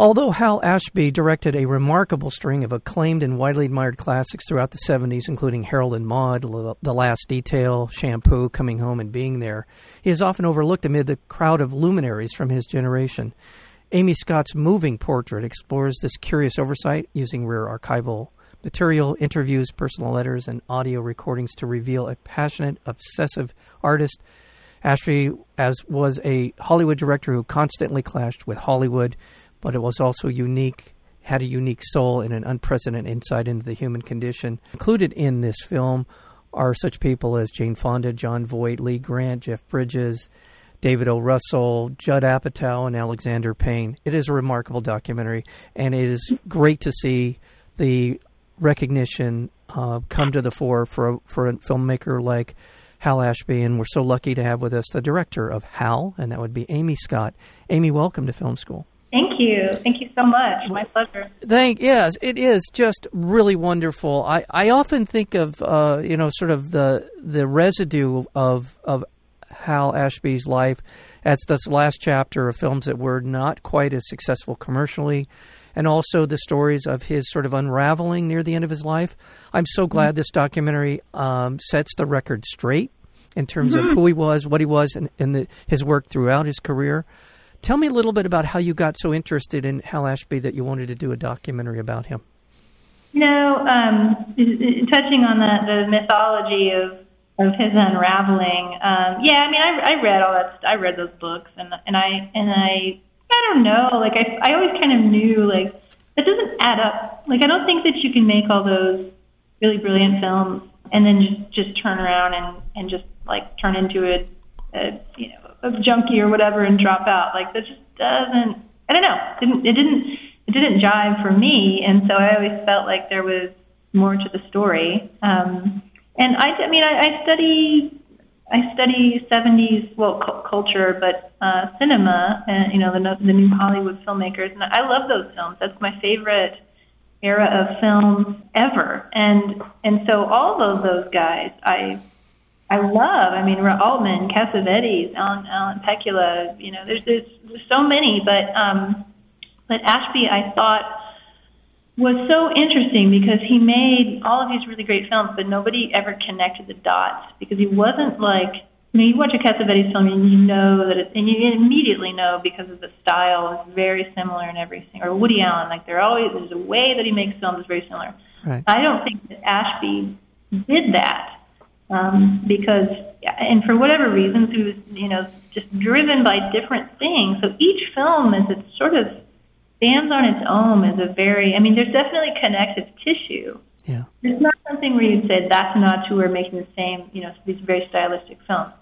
Although Hal Ashby directed a remarkable string of acclaimed and widely admired classics throughout the 70s, including Harold and Maude, The Last Detail, Shampoo, Coming Home, and Being There, he is often overlooked amid the crowd of luminaries from his generation. Amy Scott's moving portrait explores this curious oversight using rare archival material, interviews, personal letters, and audio recordings to reveal a passionate, obsessive artist. Ashby as was a Hollywood director who constantly clashed with Hollywood but it was also unique, had a unique soul and an unprecedented insight into the human condition. Included in this film are such people as Jane Fonda, Jon Voight, Lee Grant, Jeff Bridges, David O. Russell, Judd Apatow, and Alexander Payne. It is a remarkable documentary, and it is great to see the recognition uh, come to the fore for a, for a filmmaker like Hal Ashby, and we're so lucky to have with us the director of Hal, and that would be Amy Scott. Amy, welcome to Film School. Thank you. Thank you so much. My pleasure. Thank yes, it is just really wonderful. I, I often think of uh, you know sort of the the residue of of Hal Ashby's life as this last chapter of films that were not quite as successful commercially, and also the stories of his sort of unraveling near the end of his life. I'm so glad mm-hmm. this documentary um, sets the record straight in terms mm-hmm. of who he was, what he was, and, and the, his work throughout his career. Tell me a little bit about how you got so interested in Hal Ashby that you wanted to do a documentary about him. You know, um, touching on the, the mythology of of his unraveling. Um, yeah, I mean, I, I read all that. I read those books, and and I and I I don't know. Like I I always kind of knew like it doesn't add up. Like I don't think that you can make all those really brilliant films and then just just turn around and and just like turn into a, a a junkie or whatever and drop out. Like that just doesn't. I don't know. It didn't it didn't it didn't jive for me, and so I always felt like there was more to the story. Um, and I, I mean, I, I study I study 70s well cu- culture, but uh, cinema, and you know the the new Hollywood filmmakers, and I love those films. That's my favorite era of films ever. And and so all of those guys, I I love. I mean, Altman, Cassavetes, Alan, Alan Pakula. You know, there's, there's so many, but um, but Ashby, I thought was so interesting because he made all of these really great films, but nobody ever connected the dots because he wasn't like. I mean, you watch a Cassavetes film and you know that it, and you immediately know because of the style is very similar in everything. Or Woody Allen, like they're always there's a way that he makes films is very similar. Right. I don't think that Ashby did that um, because, and for whatever reasons, he was, you know, just driven by different things. So each film, as it sort of stands on its own, is a very, I mean, there's definitely connective tissue. Yeah. It's not something where you'd say that's not who are making the same, you know, these very stylistic films.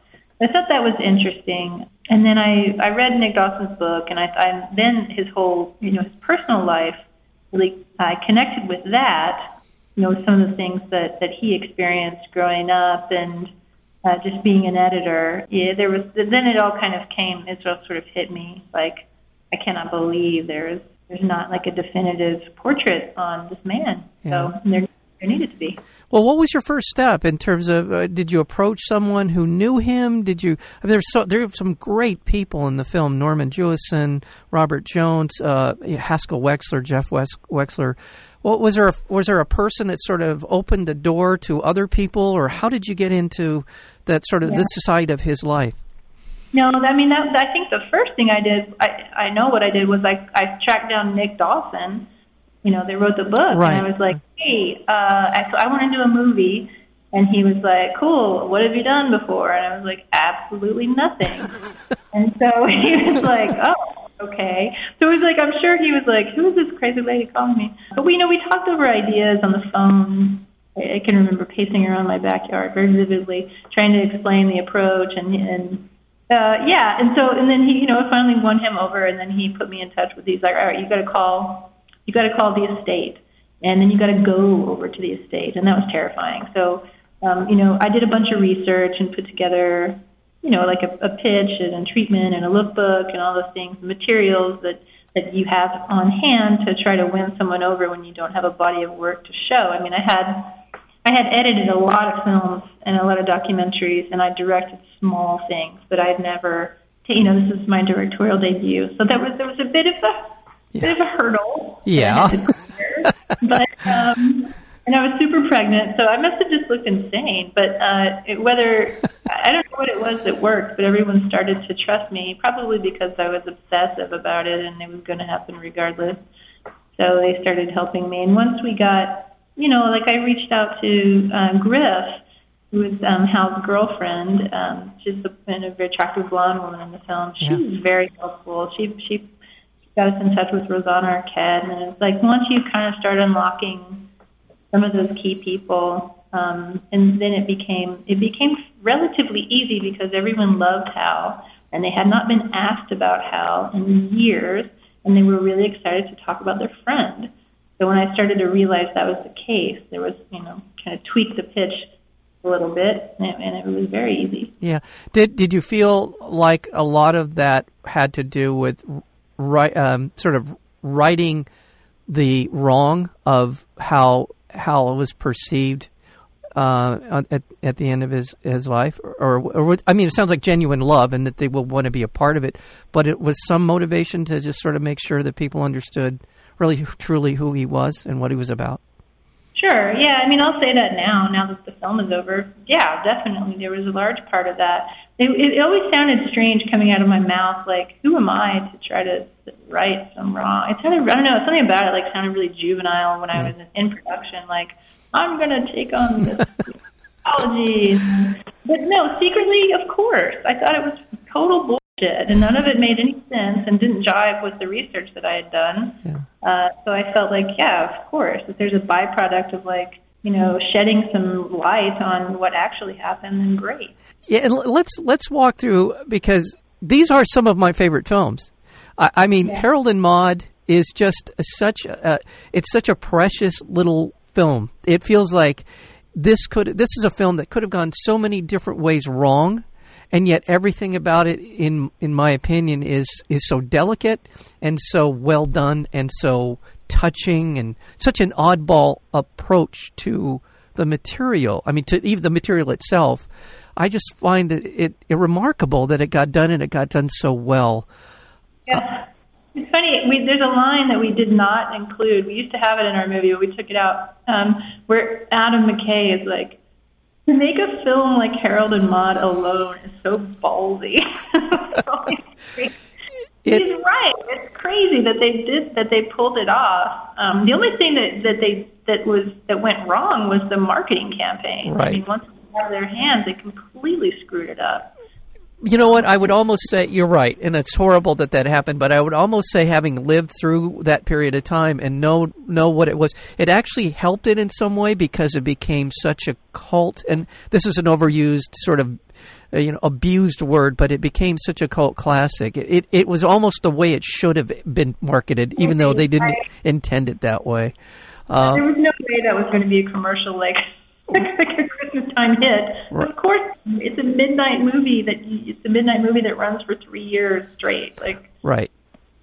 I thought that was interesting. And then I, I read Nick Dawson's book, and I, I then his whole, you know, his personal life really I connected with that you know, some of the things that, that he experienced growing up and uh, just being an editor, yeah, there was, then it all kind of came, it sort of hit me like, I cannot believe there's, there's not like a definitive portrait on this man. Yeah. So there, there needed to be. Well, what was your first step in terms of? Uh, did you approach someone who knew him? Did you? I mean, there's so there are some great people in the film: Norman Jewison, Robert Jones, uh, Haskell Wexler, Jeff Wexler. Well, was there a, was there a person that sort of opened the door to other people, or how did you get into that sort of yeah. this side of his life? No, I mean, that, I think the first thing I did, I I know what I did was I I tracked down Nick Dawson. You know, they wrote the book, right. and I was like, hey, uh, I, so I want to do a movie. And he was like, cool, what have you done before? And I was like, absolutely nothing. and so he was like, oh, okay. So it was like, I'm sure he was like, who is this crazy lady calling me? But we you know we talked over ideas on the phone. I can remember pacing around my backyard very vividly, trying to explain the approach and and uh, yeah. And so and then he, you know, finally won him over, and then he put me in touch with. He's like, all right, you got to call, you got to call the estate, and then you got to go over to the estate, and that was terrifying. So um, you know, I did a bunch of research and put together, you know, like a, a pitch and a treatment and a lookbook and all those things, materials that that you have on hand to try to win someone over when you don't have a body of work to show. I mean, I had I had edited a lot of films and a lot of documentaries, and I directed small things, but I'd never, you know, this is my directorial debut, so there was there was a bit of a yeah. bit of a hurdle. Yeah. but um, and I was super pregnant, so I must have just looked insane. But uh, it, whether I don't know what it was that worked, but everyone started to trust me, probably because I was obsessive about it and it was going to happen regardless. So they started helping me, and once we got, you know, like I reached out to uh, Griff, who was um, Hal's girlfriend. Um, she's a, a very attractive blonde woman in the film. She yeah. was very helpful. She she got us in touch with Rosanna Arquette, and it's like once you kind of start unlocking some of those key people. Um, and then it became it became relatively easy because everyone loved Hal, and they had not been asked about Hal in years, and they were really excited to talk about their friend. So when I started to realize that was the case, there was you know kind of tweak the pitch a little bit, and it, and it was very easy. Yeah. Did did you feel like a lot of that had to do with right um, sort of writing the wrong of how how it was perceived uh, at at the end of his his life, or, or, I mean, it sounds like genuine love, and that they will want to be a part of it. But it was some motivation to just sort of make sure that people understood really truly who he was and what he was about. Sure. Yeah. I mean, I'll say that now. Now that the film is over, yeah, definitely, there was a large part of that. It, it always sounded strange coming out of my mouth, like, who am I to try to right some wrong? It sounded, I don't know, something about it like sounded really juvenile when I was in production. Like, I'm gonna take on this apology. But no, secretly, of course, I thought it was total bullshit, and none of it made any sense and didn't jive with the research that I had done. Yeah. Uh, so I felt like, yeah, of course, if there's a byproduct of like you know, shedding some light on what actually happened, then great. Yeah, and let's let's walk through because these are some of my favorite films. I, I mean, yeah. Harold and Maude is just such a it's such a precious little film. It feels like this could this is a film that could have gone so many different ways wrong and yet everything about it in in my opinion is is so delicate and so well done and so touching and such an oddball approach to the material. I mean, to even the material itself. I just find it, it, it remarkable that it got done and it got done so well. Yeah. It's funny. We, there's a line that we did not include. We used to have it in our movie, but we took it out. Um, where Adam McKay is like, to make a film like Harold and Maude alone is so ballsy. It, He's right. It's crazy that they did that. They pulled it off. Um, the only thing that that they that was that went wrong was the marketing campaign. Right. I mean, once it was out of their hands, they completely screwed it up. You know what? I would almost say you're right, and it's horrible that that happened. But I would almost say, having lived through that period of time and know know what it was, it actually helped it in some way because it became such a cult. And this is an overused sort of uh, you know abused word, but it became such a cult classic. It, it, it was almost the way it should have been marketed, even though they didn't intend it that way. Uh, there was no way that was going to be a commercial like Christmas time hit. Right. Of course, it's a midnight movie that it's a midnight movie that runs for three years straight. Like right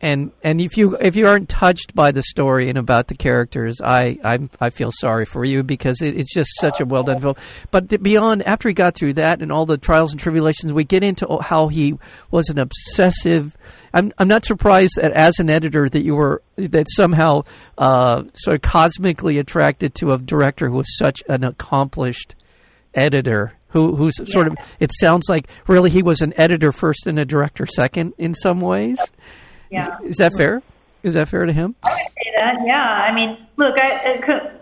and and if you if you aren't touched by the story and about the characters, I I, I feel sorry for you because it, it's just such a well done film. But beyond after he got through that and all the trials and tribulations, we get into how he was an obsessive. I'm I'm not surprised that as an editor that you were that somehow uh, sort of cosmically attracted to a director who was such an accomplished editor who who's yeah. sort of it sounds like really he was an editor first and a director second in some ways. Yeah. Is, is that fair? Is that fair to him? I would say that. Yeah. I mean, look, I,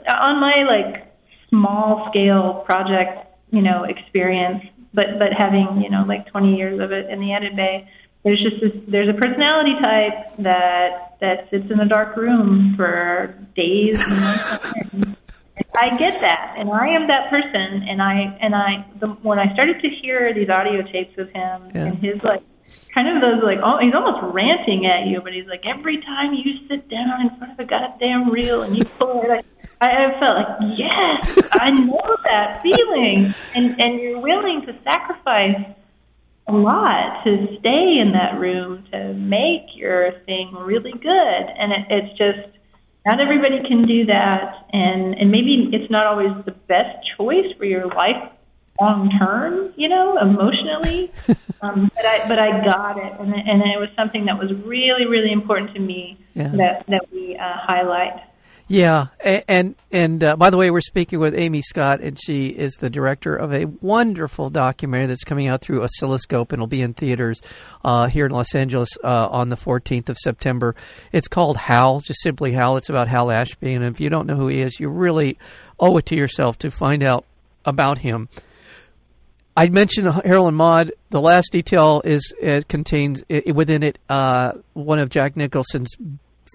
I on my like small scale project, you know, experience, but but having you know like 20 years of it in the edit bay, there's just this, there's a personality type that that sits in a dark room for days and. I get that, and I am that person. And I and I the, when I started to hear these audio tapes of him yeah. and his like kind of those like oh he's almost ranting at you, but he's like every time you sit down in front of a goddamn reel and you pull it, I, I felt like, yes, I know that feeling, and and you're willing to sacrifice a lot to stay in that room to make your thing really good, and it, it's just not everybody can do that, and and maybe it's not always the best choice for your life long term, you know, emotionally. um, but I but I got it, and and it was something that was really really important to me Yeah. that that we uh, highlight. Yeah, and and uh, by the way, we're speaking with Amy Scott, and she is the director of a wonderful documentary that's coming out through Oscilloscope, and it'll be in theaters uh, here in Los Angeles uh, on the 14th of September. It's called Hal, just simply Hal. It's about Hal Ashby, and if you don't know who he is, you really owe it to yourself to find out about him. I mentioned Harold and Maude. The last detail is it contains it, within it uh, one of Jack Nicholson's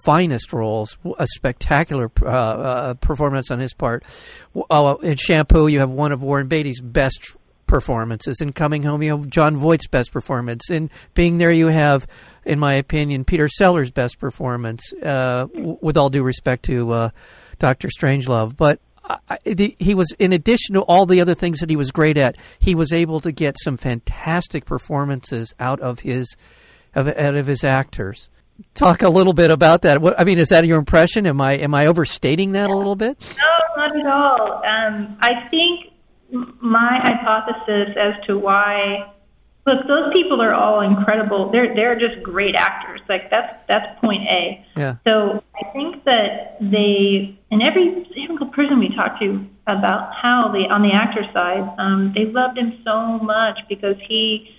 finest roles, a spectacular uh, uh, performance on his part. Uh, in Shampoo, you have one of Warren Beatty's best performances. In Coming Home, you have Jon Voight's best performance. In Being There, you have, in my opinion, Peter Sellers' best performance. Uh, w- with all due respect to uh, Doctor Strangelove, but I, the, he was in addition to all the other things that he was great at, he was able to get some fantastic performances out of his of, out of his actors. Talk a little bit about that. What, I mean, is that your impression? Am I am I overstating that a little bit? No, not at all. Um, I think my hypothesis as to why look, those people are all incredible. They're they're just great actors. Like that's that's point A. Yeah. So I think that they and every single person we talked to about how they on the actor side, um, they loved him so much because he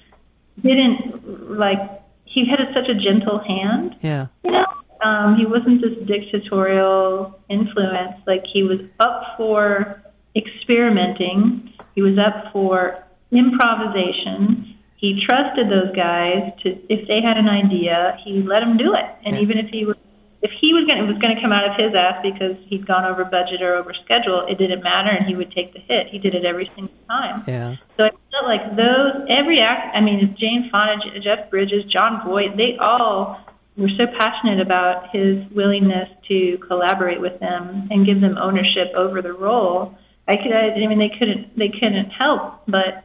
didn't like he had a, such a gentle hand Yeah. you know, um, he wasn't this dictatorial influence. Like he was up for experimenting. He was up for improvisation. He trusted those guys to, if they had an idea, he let them do it. And Yeah. even if he was, if he was going, it was going to come out of his ass because he'd gone over budget or over schedule, it didn't matter, and he would take the hit. He did it every single time. Yeah. So I felt like those every act. I mean, Jane Fonda, Jeff Bridges, Jon Voight, they all were so passionate about his willingness to collaborate with them and give them ownership over the role. I could, I, I mean, they couldn't, they couldn't help, but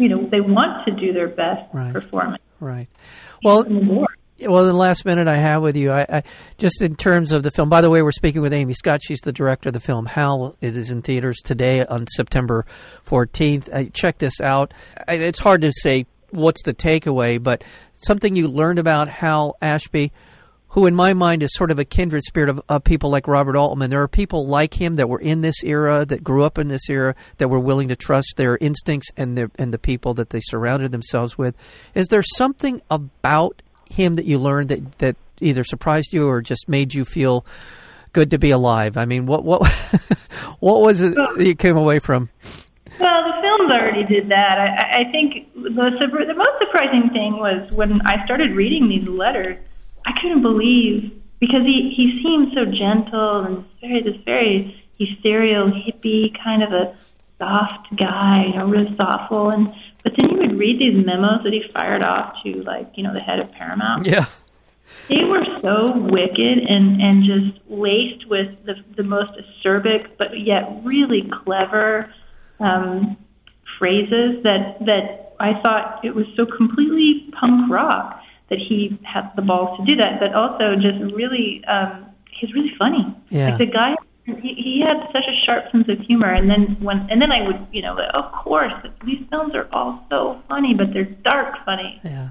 you know, they want to do their best Right. performance. Right. Well, in the well, the last minute I have with you, I, I just in terms of the film. By the way, we're speaking with Amy Scott. She's the director of the film Hal. It is in theaters today on September 14th. Uh, check this out. I, it's hard to say what's the takeaway, but something you learned about Hal Ashby, who in my mind is sort of a kindred spirit of, of people like Robert Altman. There are people like him that were in this era, that grew up in this era, that were willing to trust their instincts and their and the people that they surrounded themselves with. Is there something about him that you learned that that either surprised you or just made you feel good to be alive? I mean, what what what was it that you came away from? Well, the films already did that. I, I- think the the most surprising thing was when I started reading these letters. I couldn't believe because he he seemed so gentle and very this very ethereal hippie kind of a soft guy, you know, really thoughtful. And but then you would read these memos that he fired off to like you know the head of Paramount. Yeah, they were so wicked and and just laced with the the most acerbic but yet really clever um, phrases that that I thought it was so completely punk rock that he has the balls to do that, but also just really um, he's really funny. Yeah. Like the guy. He, he had such a sharp sense of humor, and then when and then I would, you know, of course, these films are all so funny, but they're dark funny. yeah.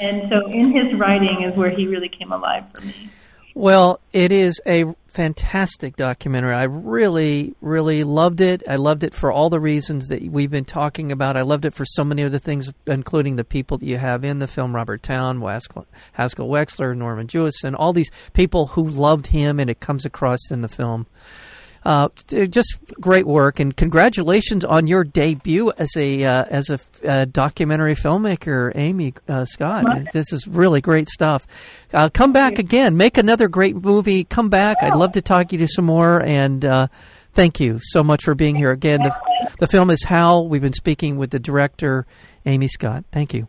And so in his writing is where he really came alive for me. Well, it is a fantastic documentary. I really, really loved it. I loved it for all the reasons that we've been talking about. I loved it for so many other things, including the people that you have in the film Robert Towne, Haskell, Haskell Wexler, Norman Jewison, all these people who loved him, and it comes across in the film. Uh, just great work, and congratulations on your debut as a uh, as a uh, documentary filmmaker, Amy uh, Scott. This is really great stuff. Uh, come back again, make another great movie. Come back. I'd love to talk to you some more. And uh, thank you so much for being here again. The, the film is Hal. We've been speaking with the director, Amy Scott. Thank you.